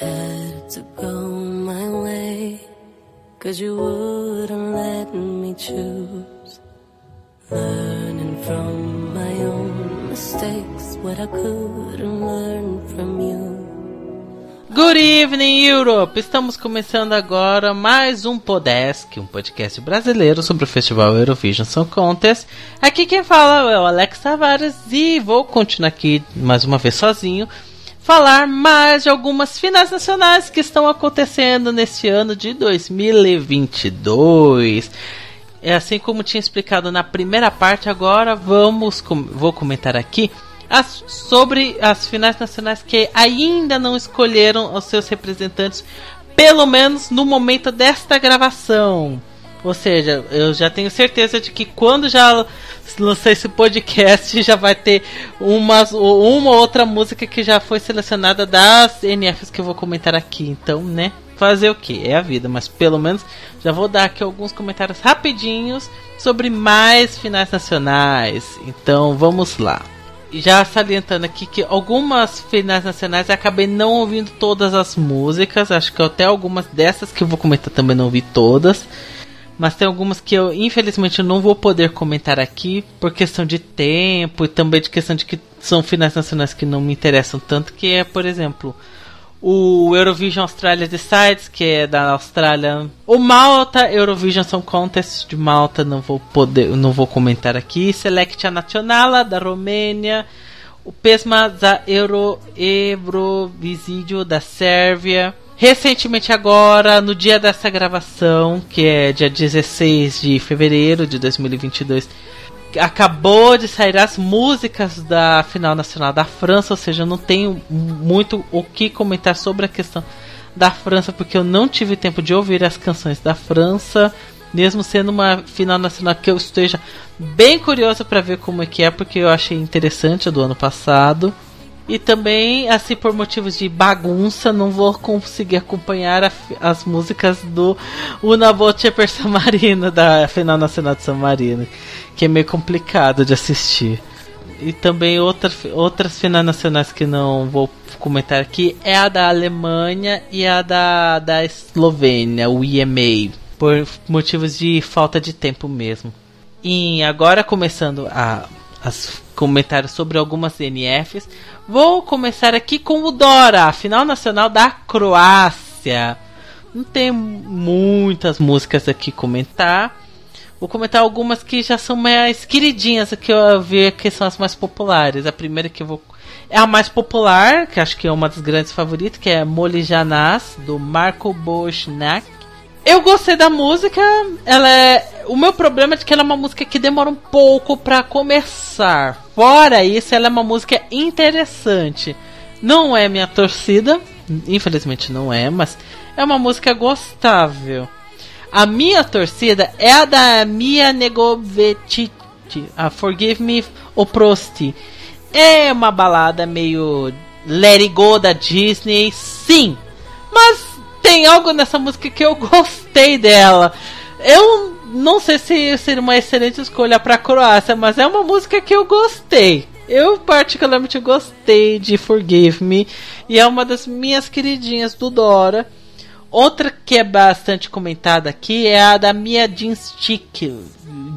Had to go my way, cause you wouldn't let me choose. Learning from my own mistakes, what I couldn't learn from you. Good evening, Europe! Estamos começando agora mais um Podesk, um podcast brasileiro sobre o Festival Eurovision Song Contest. Aqui quem fala é o Alex Tavares e vou continuar aqui mais uma vez sozinho, falar mais de algumas finais nacionais que estão acontecendo neste ano de 2022. É assim como tinha explicado na primeira parte, agora vamos vou comentar aqui as, sobre as finais nacionais que ainda não escolheram os seus representantes, pelo menos no momento desta gravação. Ou seja, eu já tenho certeza de que quando já lançar esse podcast já vai ter uma, uma outra música que já foi selecionada das NFs que eu vou comentar aqui. Então, né? Fazer o que? É a vida, mas pelo menos já vou dar aqui alguns comentários rapidinhos sobre mais finais nacionais. Então, vamos lá já salientando aqui que algumas finais nacionais eu acabei não ouvindo todas as músicas. Acho que até algumas dessas que eu vou comentar também não ouvi todas. Mas tem algumas que eu infelizmente não vou poder comentar aqui por questão de tempo e também de questão de que são finais nacionais que não me interessam tanto, que é, por exemplo, o Eurovision Australia Decides, que é da Austrália. O Malta Eurovision Song Contest de Malta, não vou poder, não vou comentar aqui. Select Nacionala da Romênia. O Pesma za Euro Eurovisídio da Sérvia. Recentemente agora, no dia dessa gravação, que é dia 16 de fevereiro de 2022, acabou de sair as músicas da final nacional da França, ou seja, eu não tenho muito o que comentar sobre a questão da França, porque eu não tive tempo de ouvir as canções da França, mesmo sendo uma final nacional que eu esteja bem curioso para ver como é que é, porque eu achei interessante do ano passado. E também, assim, por motivos de bagunça, não vou conseguir acompanhar a, as músicas do Una Voce per San Marino, da Final Nacional de San Marino, que é meio complicado de assistir. E também outra, outras finais nacionais que não vou comentar aqui é a da Alemanha e a da, da Eslovênia, o EMA, por motivos de falta de tempo mesmo. E agora começando a as comentários sobre algumas NFs. Vou começar aqui com o Dora, a final nacional da Croácia. Não tem muitas músicas aqui comentar. Vou comentar algumas que já são mais queridinhas, que eu vi que são as mais populares. A primeira que eu vou é a mais popular, que acho que é uma das grandes favoritas, que é Molly Janás, do Marco Boschnak. Eu gostei da música. Ela é. O meu problema é que ela é uma música que demora um pouco para começar. Fora isso, ela é uma música interessante. Não é minha torcida, infelizmente não é, mas é uma música gostável. A minha torcida é a da Mia Negovetiti, a Forgive Me Oprosti. É uma balada meio Let It Go da Disney, sim. Mas tem algo nessa música que eu gostei dela. Eu não sei se seria uma excelente escolha para Croácia, mas é uma música que eu gostei. Eu particularmente gostei de Forgive Me e é uma das minhas queridinhas do Dora. Outra que é bastante comentada aqui é a da Mia Jean Stick,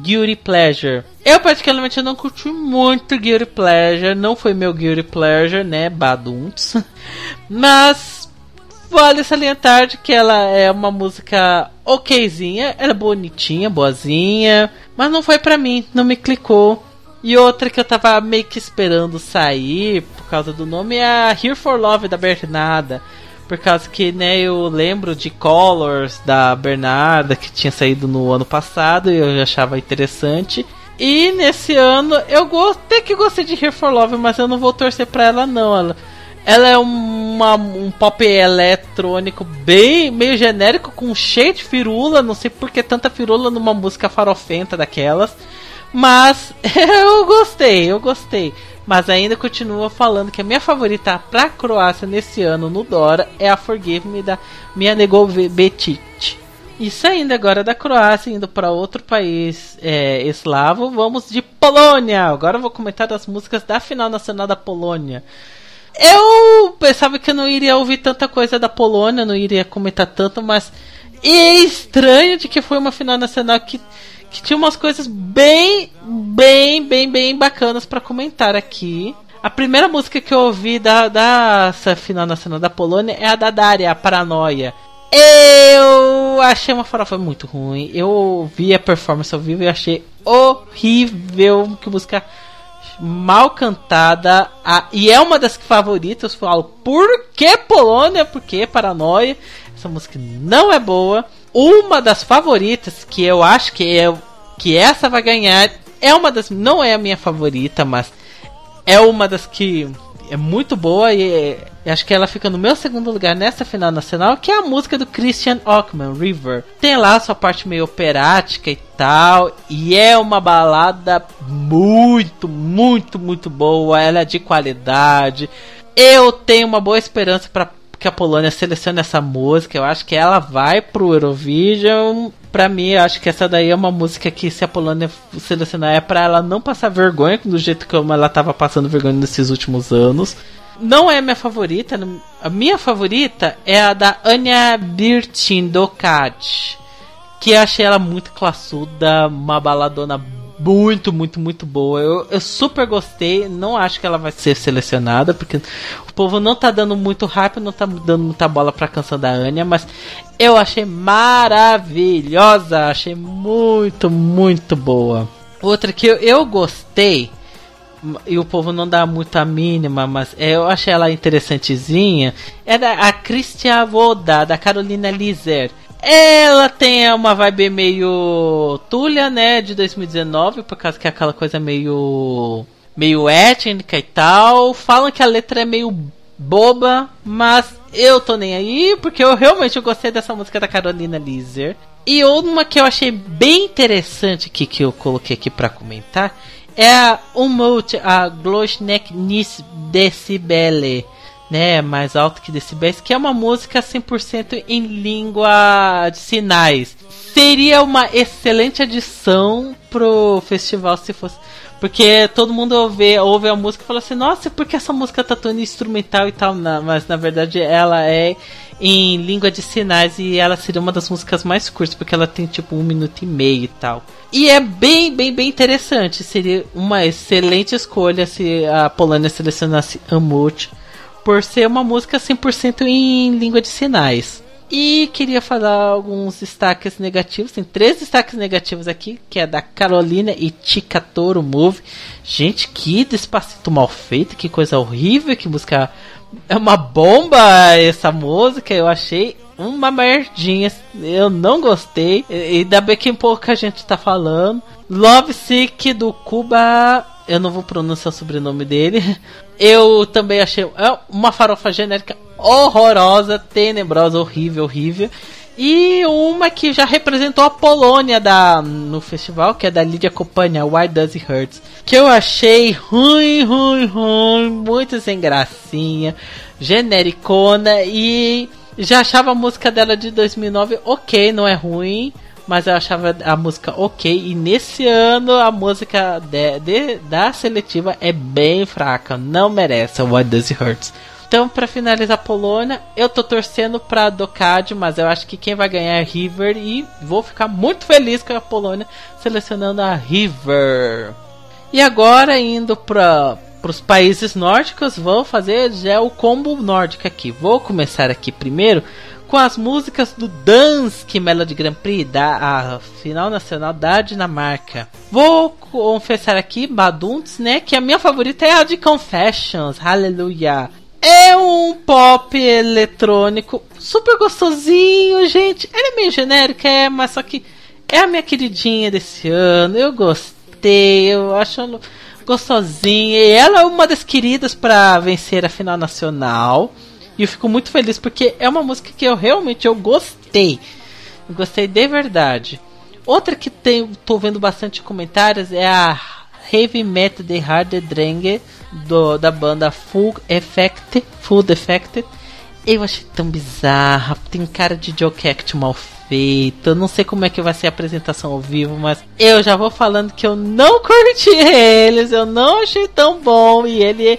Guilty Pleasure. Eu particularmente não curti muito Guilty Pleasure, não foi meu Guilty Pleasure, né, badunts. Mas Vale salientar de que ela é uma música okzinha, ela é bonitinha, boazinha, mas não foi pra mim, não me clicou. E outra que eu tava meio que esperando sair por causa do nome é a Here for Love da Bernarda. Por causa que, né, eu lembro de Colors da Bernarda que tinha saído no ano passado e eu achava interessante. E nesse ano eu até que gostei de Here for Love, mas eu não vou torcer pra ela não. Ela, ela é uma, um pop eletrônico bem meio genérico, com cheio de firula. Não sei por que tanta firula numa música farofenta daquelas. Mas eu gostei, eu gostei. Mas ainda continua falando que a minha favorita pra Croácia nesse ano no Dora é a Forgive Me da Minha Negovetic. Isso ainda agora da Croácia, indo para outro país é, eslavo. Vamos de Polônia. Agora eu vou comentar das músicas da final nacional da Polônia. Eu pensava que eu não iria ouvir tanta coisa da Polônia, não iria comentar tanto, mas é estranho de que foi uma final nacional que, que tinha umas coisas bem, bem, bem, bem bacanas para comentar aqui. A primeira música que eu ouvi da, da final nacional da Polônia é a da Daria, a Paranoia. Eu achei uma farofa muito ruim. Eu vi a performance ao vivo e achei horrível. Que música mal cantada. A, e é uma das favoritas. Eu falo, por que Polônia? Por que Paranoia? Essa música não é boa. Uma das favoritas, que eu acho que, é, que essa vai ganhar, é uma das. Não é a minha favorita, mas é uma das que é muito boa e, acho que ela fica no meu segundo lugar nessa final nacional, que é a música do Christian Ockman, River. Tem lá sua parte meio operática e tal, e é uma balada muito, muito, muito boa, ela é de qualidade. Eu tenho uma boa esperança para que a Polônia selecione essa música. Eu acho que ela vai pro Eurovision pra mim, eu acho que essa daí é uma música que se a Polônia selecionar é pra ela não passar vergonha do jeito como ela tava passando vergonha nesses últimos anos. Não é minha favorita. A minha favorita é a da Anya Birtin do Que eu achei ela muito classuda, uma baladona muito, muito, muito boa. Eu, eu super gostei. Não acho que ela vai ser selecionada, porque o povo não tá dando muito hype, não tá dando muita bola pra canção da Anya, mas eu achei maravilhosa. Achei muito, muito boa. Outra que eu, eu gostei e o povo não dá muito a mínima, mas eu achei ela interessantezinha. É da a Christian Voda, da Carolina Lizer. Ela tem uma vibe meio Tulha, né, de 2019, por causa que é aquela coisa meio meio étnica e tal. Falam que a letra é meio boba, mas eu tô nem aí, porque eu realmente gostei dessa música da Carolina Lizer. E uma que eu achei bem interessante que, que eu coloquei aqui para comentar é a Umut, a Gloschneck Nis Decibele né, mais alto que decibéis, que é uma música 100% em língua de sinais. Seria uma excelente adição pro festival se fosse. Porque todo mundo ouve, ouve a música e fala assim, nossa, por que essa música tá tão instrumental e tal? Não, mas na verdade ela é em língua de sinais e ela seria uma das músicas mais curtas, porque ela tem tipo um minuto e meio e tal. E é bem, bem, bem interessante. Seria uma excelente escolha se a Polônia selecionasse Amut por ser uma música 100% em língua de sinais. E queria falar alguns destaques negativos. Tem três destaques negativos aqui, que é da Carolina e Chica Toro Move. Gente, que despacito mal feito, que coisa horrível, que música é uma bomba essa música. Eu achei uma merdinha. Eu não gostei. E ainda bem que pouca gente tá falando. Love Sick do Cuba eu não vou pronunciar o sobrenome dele. Eu também achei é uma farofa genérica horrorosa, tenebrosa, horrível, horrível. E uma que já representou a Polônia da, no festival, que é da Lídia Companhia, Why Does It Hurt? Que eu achei ruim, ruim, ruim, muito sem gracinha, genericona e já achava a música dela de 2009 ok, não é ruim mas eu achava a música ok. E nesse ano a música de, de, da seletiva é bem fraca, não merece What Does It Hurt. Então, para finalizar a Polônia, eu tô torcendo pra Docad, mas eu acho que quem vai ganhar é River e vou ficar muito feliz com a Polônia selecionando a River. E agora indo para os países nórdicos, vou fazer já o combo nórdico aqui. Vou começar aqui primeiro com as músicas do Dansk Melody Grand Prix da final nacional da Dinamarca. Vou confessar aqui, Badunts, né, que a minha favorita é a de Confessions, Hallelujah. É um pop eletrônico super gostosinho, gente. Ele é meio genérico, é, mas só que é a minha queridinha desse ano. Eu gostei, eu acho ela gostosinha. E ela é uma das queridas para vencer a final nacional. E eu fico muito feliz porque é uma música que eu realmente eu gostei. Eu gostei de verdade. Outra que tem, tô vendo bastante comentários é a Heavy Metal de Hard Drang do, da banda Full Effect, Full Effect. Eu achei tão bizarra, tem cara de Joe Act mal feito. Eu não sei como é que vai ser a apresentação ao vivo, mas eu já vou falando que eu não curti eles, eu não achei tão bom e ele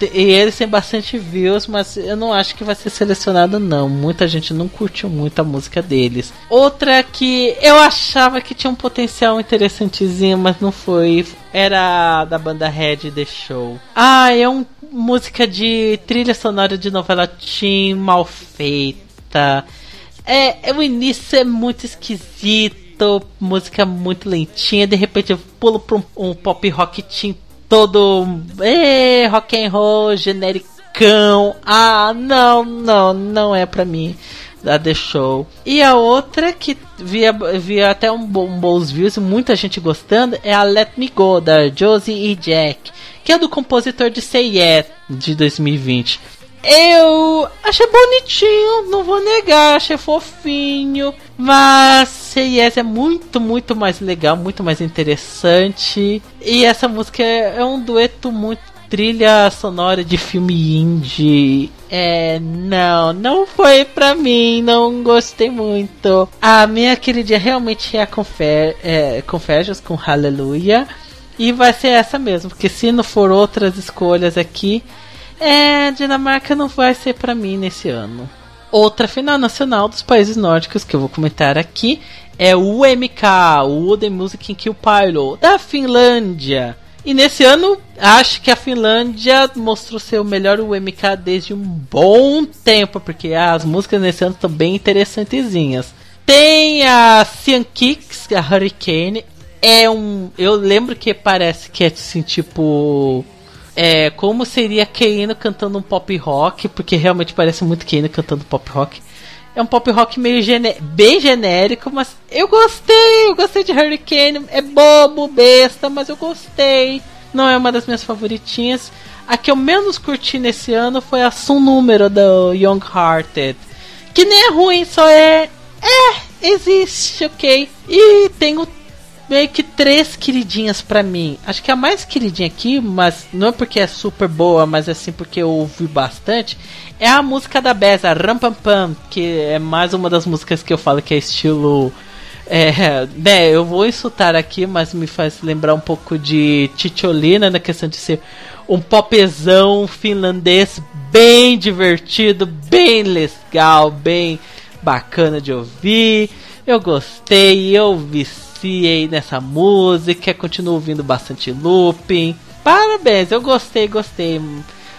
e eles têm bastante views, mas eu não acho que vai ser selecionado não. Muita gente não curtiu muito a música deles. Outra que eu achava que tinha um potencial interessantezinho, mas não foi, era da banda Red The Show. Ah, é uma música de trilha sonora de novela teen mal feita. É, é, o início é muito esquisito, música muito lentinha, de repente eu pulo pra um, um pop rock teen todo rock and roll, genericão. Ah, não, não, não é pra mim. Da The Show. E a outra que via, via até um, um bons views, muita gente gostando, é a Let Me Go, da Josie e Jack, que é do compositor de Say Yeah, de 2020. Eu achei bonitinho, não vou negar, achei fofinho. Mas Yes é muito, muito mais legal, muito mais interessante. E essa música é, é um dueto muito trilha sonora de filme indie. É, não, não foi pra mim, não gostei muito. A minha queridinha realmente é a Confer é, com Hallelujah. E vai ser essa mesmo, porque se não for outras escolhas aqui, é, Dinamarca não vai ser para mim nesse ano. Outra final nacional dos países nórdicos que eu vou comentar aqui é o UMK, o The Music in Kill Pilot, da Finlândia. E nesse ano, acho que a Finlândia mostrou ser o melhor UMK desde um bom tempo, porque as músicas nesse ano estão bem interessantezinhas. Tem a Cian Kicks, a Hurricane. É um. Eu lembro que parece que é assim, tipo é, como seria Keino cantando um pop rock, porque realmente parece muito Keino cantando pop rock. É um pop rock meio gené bem genérico, mas eu gostei, eu gostei de Hurricane. É bobo, besta, mas eu gostei. Não é uma das minhas favoritinhas. A que eu menos curti nesse ano foi a Sun Número do Young Hearted. Que nem é ruim, só é. É, existe, ok. E tem o meio que três queridinhas para mim. Acho que a mais queridinha aqui, mas não é porque é super boa, mas assim porque eu ouvi bastante, é a música da Beza, Ram Pam Pam, que é mais uma das músicas que eu falo que é estilo. É, né, eu vou insultar aqui, mas me faz lembrar um pouco de Ticholina na questão de ser um popzão finlandês bem divertido, bem legal, bem bacana de ouvir. Eu gostei, eu vi viciei nessa música, continuo ouvindo bastante looping. Parabéns, eu gostei, gostei.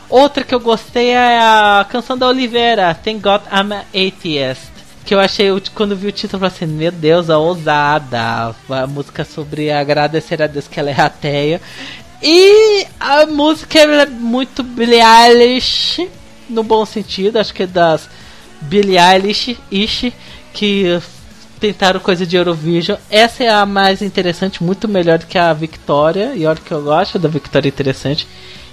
Outra que eu gostei é a canção da Oliveira, Thank God I'm an Atheist. Que eu achei, quando vi o título, eu falei assim: Meu Deus, a ousada. A música sobre agradecer a Deus que ela é ateia. E a música é muito Billie Eilish, no bom sentido, acho que é das Billie Eilish, Ish, que tentaram coisa de Eurovision. Essa é a mais interessante, muito melhor do que a Victoria. E olha que eu gosto da Victoria interessante.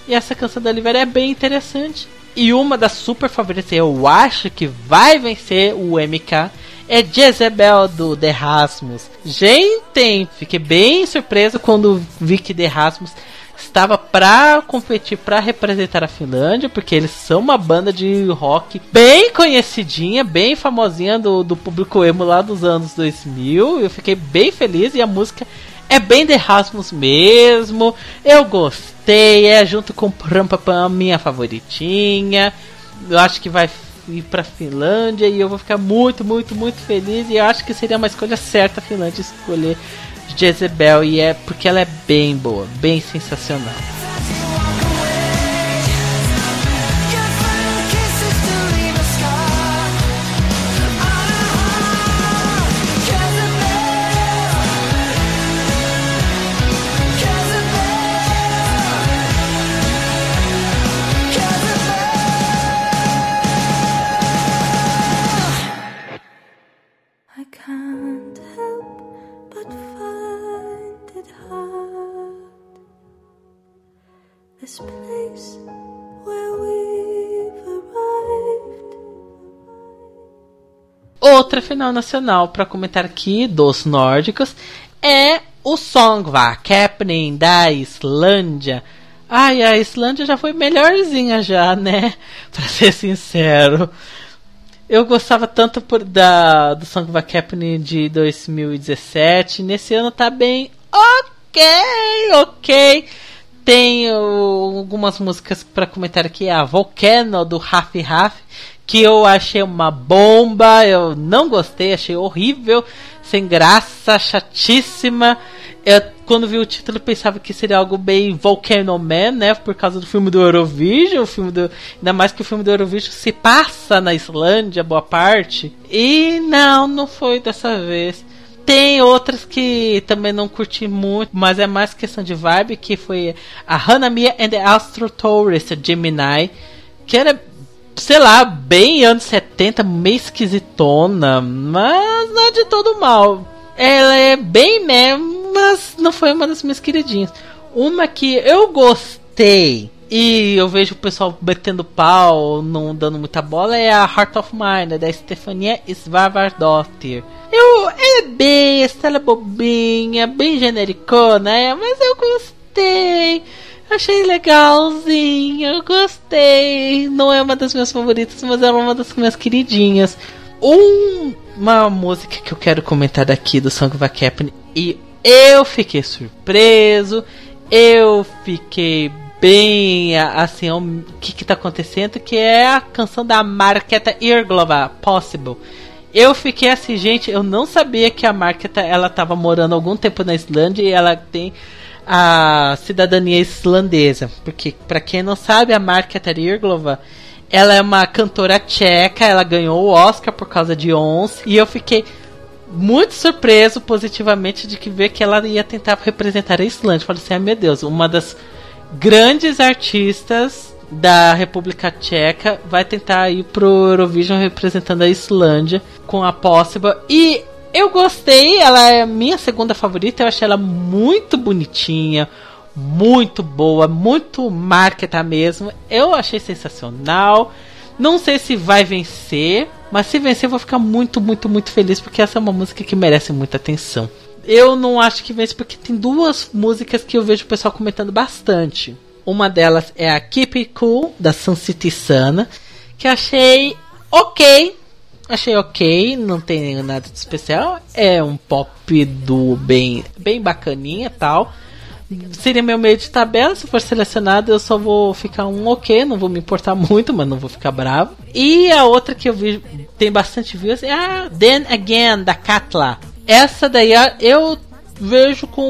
E essa canção da Oliveira é bem interessante. E uma das super favoritas, eu acho que vai vencer o MK, é Jezebel do The Rasmus. Gente, fiquei bem surpreso quando vi que The Rasmus estava para competir para representar a Finlândia, porque eles são uma banda de rock bem conhecidinha, bem famosinha do, do público emo lá dos anos 2000. Eu fiquei bem feliz e a música é bem de Rasmus mesmo. Eu gostei, é junto com Prampapam minha favoritinha. Eu acho que vai ir para Finlândia e eu vou ficar muito, muito, muito feliz e eu acho que seria uma escolha certa a Finlândia escolher Jezebel e é porque ela é bem boa, bem sensacional. Outra final nacional para comentar aqui dos nórdicos é o Songva Capning da Islândia. Ai, a Islândia já foi melhorzinha já, né? Para ser sincero. Eu gostava tanto por, da, do Songva Capning de 2017. Nesse ano tá bem ok, ok Tenho algumas músicas para comentar aqui. A Volcano do Raf Raf, que eu achei uma bomba. Eu não gostei, achei horrível, sem graça, chatíssima. Eu, quando vi o título, pensava que seria algo bem Volcano Man, né? Por causa do filme do Eurovision. O filme do, ainda mais que o filme do Eurovision se passa na Islândia, boa parte. E não, não foi dessa vez. Tem outras que também não curti muito, mas é mais questão de vibe, que foi a Hanamiya and the Astro Tourist Gemini, que era, sei lá, bem anos 70, meio esquisitona, mas não é de todo mal. Ela é bem mesmo, mas não foi uma das minhas queridinhas. Uma que eu gostei e eu vejo o pessoal metendo pau, não dando muita bola, é a Heart of Mine, da Stefania Svavardottir. Eu, é bem, ela é bobinha, bem genericona, é, mas eu gostei. Achei legalzinho, gostei. Não é uma das minhas favoritas, mas é uma das minhas queridinhas. Um, uma música que eu quero comentar daqui do Song of Captain e eu fiquei surpreso, eu fiquei bem assim, o que que tá acontecendo, que é a canção da Marqueta Irglova, Possible. Eu fiquei assim, gente, eu não sabia que a Marketa ela tava morando algum tempo na Islândia e ela tem a cidadania islandesa. Porque, para quem não sabe, a Marketa Irglova, ela é uma cantora tcheca, ela ganhou o Oscar por causa de Ons, e eu fiquei muito surpreso positivamente de que ver que ela ia tentar representar a Islândia. Falei assim, ah, meu Deus, uma das grandes artistas da República Tcheca vai tentar ir pro Eurovision representando a Islândia com a Possible. E eu gostei, ela é minha segunda favorita, eu achei ela muito bonitinha, muito boa, muito marketa mesmo. Eu achei sensacional. Não sei se vai vencer, mas se vencer eu vou ficar muito, muito, muito feliz porque essa é uma música que merece muita atenção. Eu não acho que vence porque tem duas músicas que eu vejo o pessoal comentando bastante. Uma delas é a Keep It Cool, da Sun City Sana, que achei ok. Achei ok, não tem nada de especial. É um pop do bem, bem bacaninha tal. Seria meu meio de tabela, se for selecionado eu só vou ficar um ok, não vou me importar muito, mas não vou ficar bravo. E a outra que eu vi, tem bastante views, é a Then Again, da Katla. Essa daí eu vejo com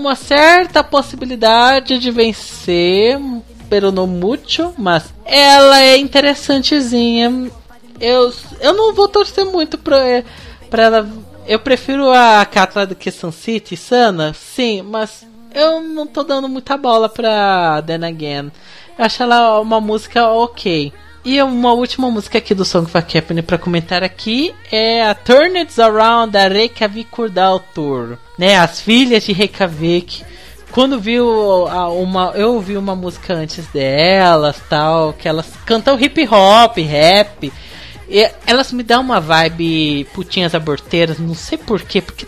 uma certa possibilidade de vencer, pero no mucho, mas ela é interessantezinha. Eu, eu não vou torcer muito pra, pra ela. Eu prefiro a Catra do que Sun City, Sana, sim, mas eu não tô dando muita bola pra Then Again. Eu acho ela uma música ok. E uma última música aqui do Song of Captain para comentar aqui é a Turn It Around da Reykjavik Kurdal Tour, né? As filhas de Reykjavik. Quando viu uma, eu ouvi uma música antes delas, tal, que elas cantam hip hop, rap. Elas me dão uma vibe putinhas aborteiras, não sei porquê, porque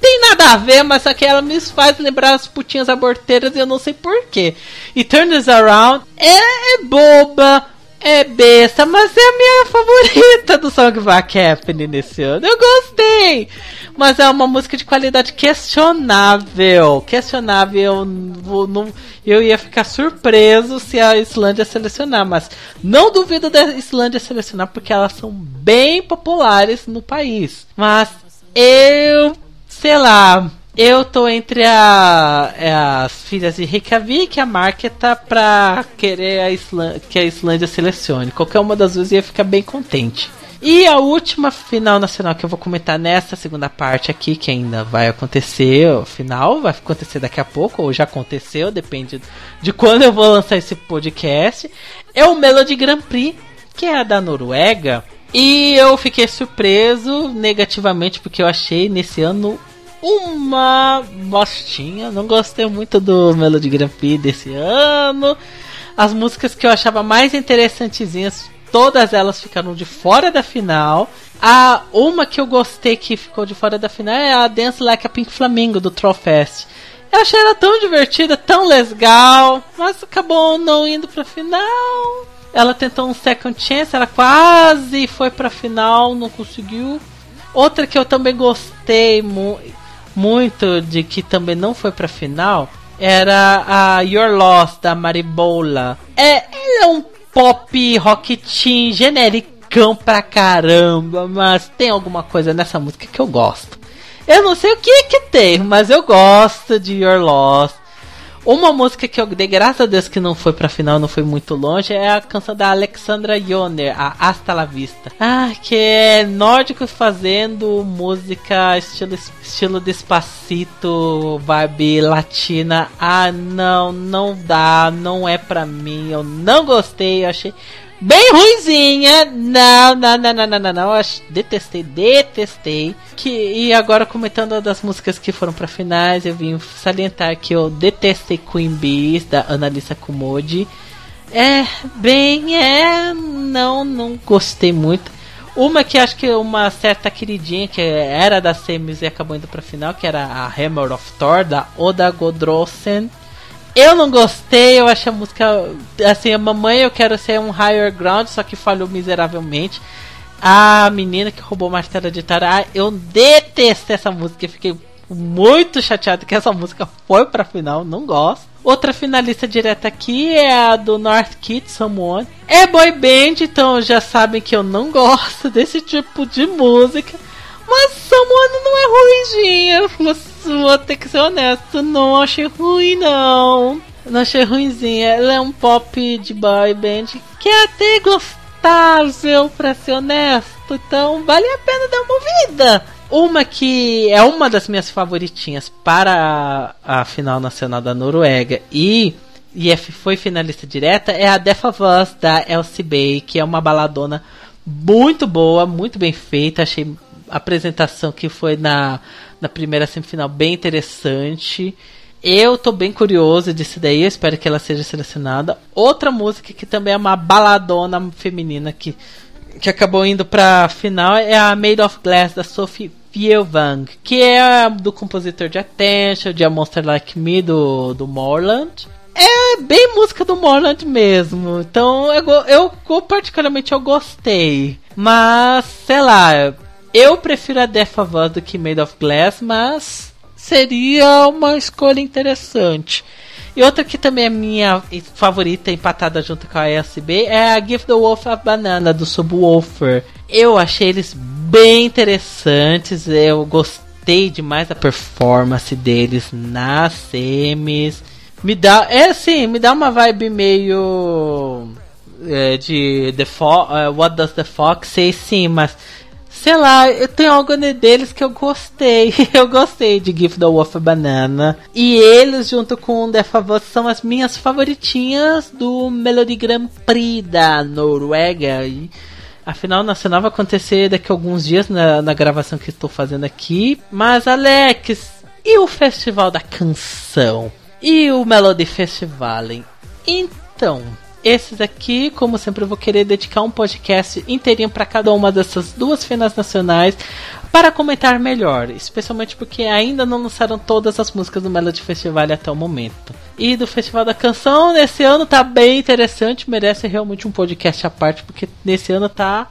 tem nada a ver, mas que ela me faz lembrar as putinhas aborteiras e eu não sei porquê. E Turn This Around é, é boba, é besta, mas é a minha favorita do Song of Happening nesse ano. Eu gostei! Mas é uma música de qualidade questionável. Questionável. Eu, não, eu ia ficar surpreso se a Islândia selecionar. Mas não duvido da Islândia selecionar, porque elas são bem populares no país. Mas eu, sei lá, eu tô entre a, é, as filhas de Reykjavik e a Marketa pra querer a que a Islândia selecione. Qualquer uma das duas ia ficar bem contente. E a última final nacional que eu vou comentar nessa segunda parte aqui, que ainda vai acontecer, o final vai acontecer daqui a pouco, ou já aconteceu, depende de quando eu vou lançar esse podcast, é o Melody Grand Prix, que é a da Noruega. E eu fiquei surpreso negativamente porque eu achei nesse ano uma bostinha. Não gostei muito do Melody Grand Prix desse ano. As músicas que eu achava mais interessantezinhas, todas elas ficaram de fora da final. A uma que eu gostei que ficou de fora da final é a Dance Like a Pink Flamingo do Trollfest. Eu achei ela tão divertida, tão legal, mas acabou não indo pra final. Ela tentou um second chance, ela quase foi pra final, não conseguiu. Outra que eu também gostei muito, de que também não foi pra final era a Your Lost da Maribola. É, é um pop rock teen genericão pra caramba, mas tem alguma coisa nessa música que eu gosto. Eu não sei o que que tem, mas eu gosto de Your Lost. Uma música que eu dei graças a Deus que não foi pra final, não foi muito longe, é a canção da Alexandra Yoner, a Hasta la Vista. Ah, que é nórdico fazendo música estilo, estilo despacito, vibe latina. Ah, não, não dá, não é pra mim, eu não gostei, eu achei bem ruimzinha. Não, não, não, não, não, não, não. Eu detestei, detestei. Que, e agora comentando das músicas que foram para finais, eu vim salientar que eu detestei Queen Bees da Analisa Kumodi. É, bem, é, não, não gostei muito. Uma que acho que uma certa queridinha que era da semis e acabou indo pra final, que era a Hammer of Thor da Oda Godrosen. Eu não gostei, eu achei a música. Assim, a mamãe eu quero ser um higher ground, só que falhou miseravelmente. A menina que roubou martelo de Tará, eu detestei essa música, fiquei muito chateado que essa música foi pra final, não gosto. Outra finalista direta aqui é a do North Kid Someone. É boy band, então já sabem que eu não gosto desse tipo de música. Mas Someone não é ruimzinha. Vou ter que ser honesto, não achei ruim não. Não achei ruimzinha. Ela é um pop de boy band que é até gostável, pra ser honesto. Então vale a pena dar uma ouvida. Uma que é uma das minhas favoritinhas para a, final nacional da Noruega e e é, foi finalista direta é a of Us da LCB, que é uma baladona muito boa, muito bem feita. Achei apresentação que foi na, na primeira semifinal bem interessante. Eu tô bem curioso disso daí, eu espero que ela seja selecionada. Outra música que também é uma baladona feminina que, que acabou indo pra final é a Made of Glass da Sophie Fielvang, que é do compositor de Attention, de A Monster Like Me do, do Morland. É bem música do Morland mesmo. Então eu, eu particularmente eu gostei. Mas, sei lá, eu prefiro a Death of Us do que Made of Glass, mas seria uma escolha interessante. E outra que também é minha favorita, empatada junto com a SB, é a Give the Wolf a Banana do Subwoofer. Eu achei eles bem interessantes, eu gostei demais da performance deles nas semis. Me dá, é assim, me dá uma vibe meio é, de The Fo uh, What Does the Fox Say, sim, mas sei lá, eu tenho algo deles que eu gostei. Eu gostei de Give the Wolf Banana. E eles, junto com The Favor, são as minhas favoritinhas do Melody Grand Prix da Noruega. E a final nacional vai acontecer daqui a alguns dias na, na gravação que estou fazendo aqui. Mas, Alex, e o Festival da Canção? E o Melody Festival? Então, esses aqui, como sempre, eu vou querer dedicar um podcast inteirinho para cada uma dessas duas finais nacionais para comentar melhor, especialmente porque ainda não lançaram todas as músicas do Melody Festival até o momento. E do Festival da Canção, nesse ano tá bem interessante, merece realmente um podcast à parte, porque nesse ano tá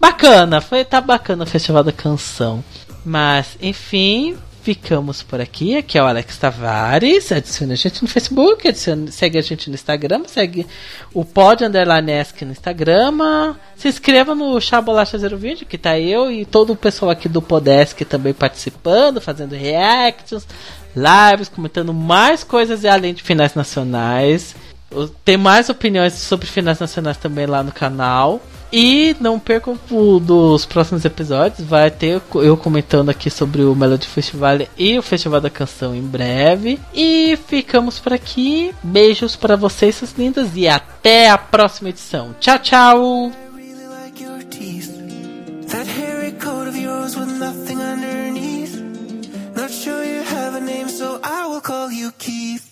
bacana, foi tá bacana o Festival da Canção. Mas, enfim, ficamos por aqui. Aqui é o Alex Tavares. Adicione a gente no Facebook, adicione, segue a gente no Instagram, segue o Pod Underline Esk no Instagram. Se inscreva no Chá Bolacha Zero Vídeo, que tá eu e todo o pessoal aqui do Podesk também participando, fazendo reactions, lives, comentando mais coisas além de finais nacionais. Tem mais opiniões sobre finais nacionais também lá no canal. E não percam o dos próximos episódios. Vai ter eu comentando aqui sobre o Melody Festival e o Festival da Canção em breve. E ficamos por aqui. Beijos para vocês, suas lindas. E até a próxima edição. Tchau, tchau! Not sure you have a name, so I will call you Keith.